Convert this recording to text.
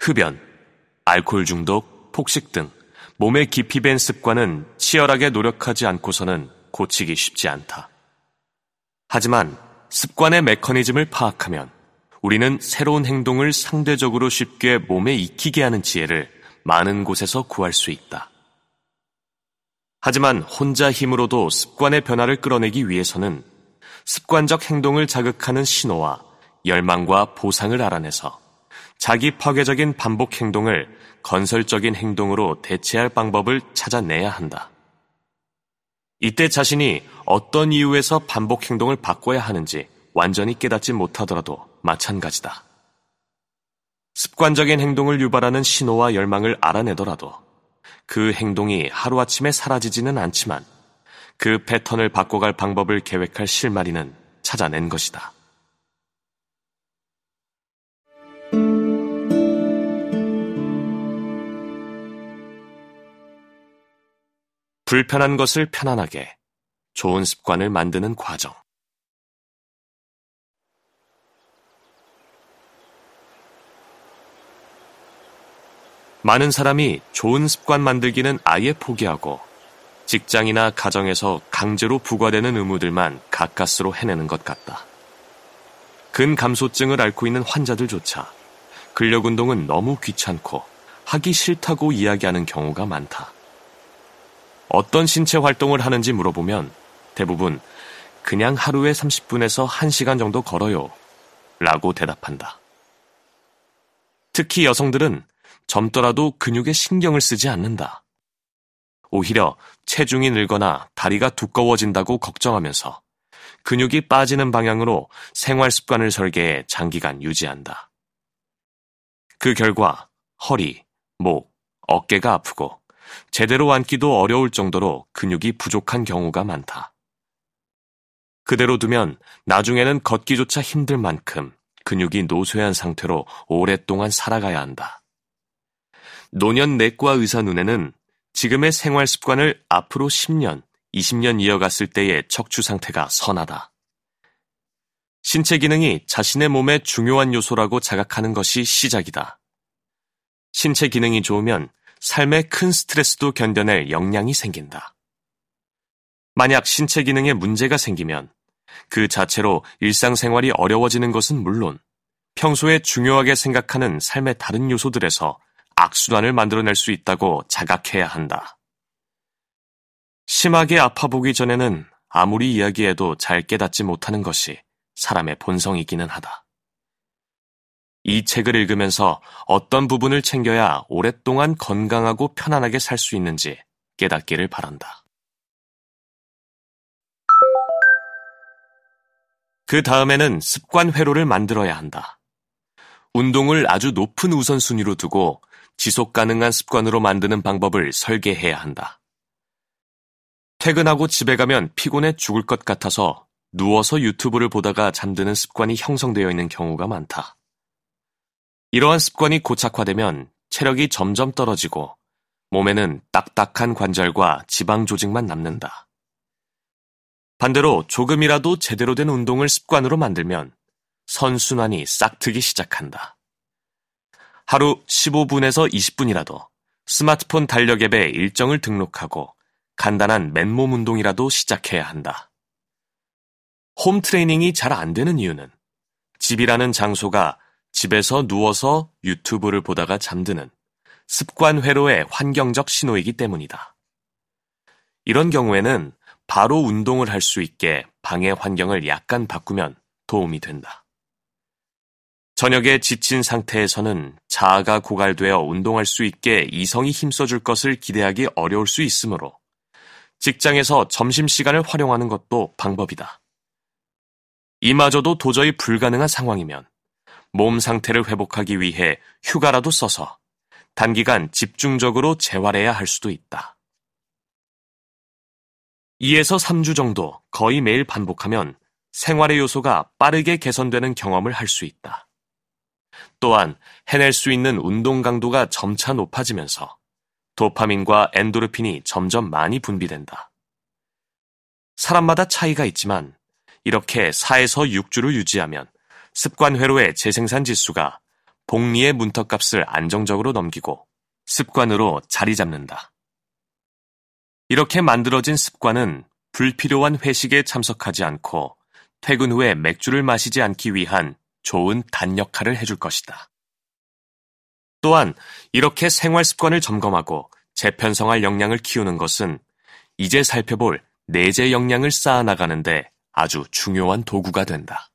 흡연, 알코올 중독, 폭식 등 몸에 깊이 밴 습관은 치열하게 노력하지 않고서는 고치기 쉽지 않다. 하지만 습관의 메커니즘을 파악하면 우리는 새로운 행동을 상대적으로 쉽게 몸에 익히게 하는 지혜를 많은 곳에서 구할 수 있다. 하지만 혼자 힘으로도 습관의 변화를 끌어내기 위해서는 습관적 행동을 자극하는 신호와 열망과 보상을 알아내서 자기 파괴적인 반복 행동을 건설적인 행동으로 대체할 방법을 찾아내야 한다. 이때 자신이 어떤 이유에서 반복 행동을 바꿔야 하는지 완전히 깨닫지 못하더라도 마찬가지다. 습관적인 행동을 유발하는 신호와 열망을 알아내더라도 그 행동이 하루아침에 사라지지는 않지만 그 패턴을 바꿔갈 방법을 계획할 실마리는 찾아낸 것이다. 불편한 것을 편안하게 좋은 습관을 만드는 과정. 많은 사람이 좋은 습관 만들기는 아예 포기하고 직장이나 가정에서 강제로 부과되는 의무들만 가까스로 해내는 것 같다. 근감소증을 앓고 있는 환자들조차 근력 운동은 너무 귀찮고 하기 싫다고 이야기하는 경우가 많다. 어떤 신체 활동을 하는지 물어보면 대부분 그냥 하루에 30분에서 1시간 정도 걸어요. 라고 대답한다. 특히 여성들은 젊더라도 근육에 신경을 쓰지 않는다. 오히려 체중이 늘거나 다리가 두꺼워진다고 걱정하면서 근육이 빠지는 방향으로 생활 습관을 설계해 장기간 유지한다. 그 결과 허리, 목, 어깨가 아프고 제대로 앉기도 어려울 정도로 근육이 부족한 경우가 많다. 그대로 두면 나중에는 걷기조차 힘들 만큼 근육이 노쇠한 상태로 오랫동안 살아가야 한다. 노년 내과 의사 눈에는 지금의 생활 습관을 앞으로 10년, 20년 이어갔을 때의 척추 상태가 선하다. 신체 기능이 자신의 몸의 중요한 요소라고 자각하는 것이 시작이다. 신체 기능이 좋으면 삶의 큰 스트레스도 견뎌낼 역량이 생긴다. 만약 신체 기능에 문제가 생기면 그 자체로 일상생활이 어려워지는 것은 물론 평소에 중요하게 생각하는 삶의 다른 요소들에서 악순환을 만들어낼 수 있다고 자각해야 한다. 심하게 아파 보기 전에는 아무리 이야기해도 잘 깨닫지 못하는 것이 사람의 본성이기는 하다. 이 책을 읽으면서 어떤 부분을 챙겨야 오랫동안 건강하고 편안하게 살 수 있는지 깨닫기를 바란다. 그 다음에는 습관 회로를 만들어야 한다. 운동을 아주 높은 우선순위로 두고 지속 가능한 습관으로 만드는 방법을 설계해야 한다. 퇴근하고 집에 가면 피곤해 죽을 것 같아서 누워서 유튜브를 보다가 잠드는 습관이 형성되어 있는 경우가 많다. 이러한 습관이 고착화되면 체력이 점점 떨어지고 몸에는 딱딱한 관절과 지방 조직만 남는다. 반대로 조금이라도 제대로 된 운동을 습관으로 만들면 선순환이 싹 트기 시작한다. 하루 15분에서 20분이라도 스마트폰 달력 앱에 일정을 등록하고 간단한 맨몸 운동이라도 시작해야 한다. 홈 트레이닝이 잘 안 되는 이유는 집이라는 장소가 집에서 누워서 유튜브를 보다가 잠드는 습관 회로의 환경적 신호이기 때문이다. 이런 경우에는 바로 운동을 할 수 있게 방의 환경을 약간 바꾸면 도움이 된다. 저녁에 지친 상태에서는 자아가 고갈되어 운동할 수 있게 이성이 힘써줄 것을 기대하기 어려울 수 있으므로 직장에서 점심시간을 활용하는 것도 방법이다. 이마저도 도저히 불가능한 상황이면 몸 상태를 회복하기 위해 휴가라도 써서 단기간 집중적으로 재활해야 할 수도 있다. 2에서 3주 정도 거의 매일 반복하면 생활의 요소가 빠르게 개선되는 경험을 할 수 있다. 또한 해낼 수 있는 운동 강도가 점차 높아지면서 도파민과 엔도르핀이 점점 많이 분비된다. 사람마다 차이가 있지만 이렇게 4에서 6주를 유지하면 습관 회로의 재생산 지수가 복리의 문턱값을 안정적으로 넘기고 습관으로 자리 잡는다. 이렇게 만들어진 습관은 불필요한 회식에 참석하지 않고 퇴근 후에 맥주를 마시지 않기 위한 좋은 단 역할을 해줄 것이다. 또한 이렇게 생활 습관을 점검하고 재편성할 역량을 키우는 것은 이제 살펴볼 내재 역량을 쌓아나가는데 아주 중요한 도구가 된다.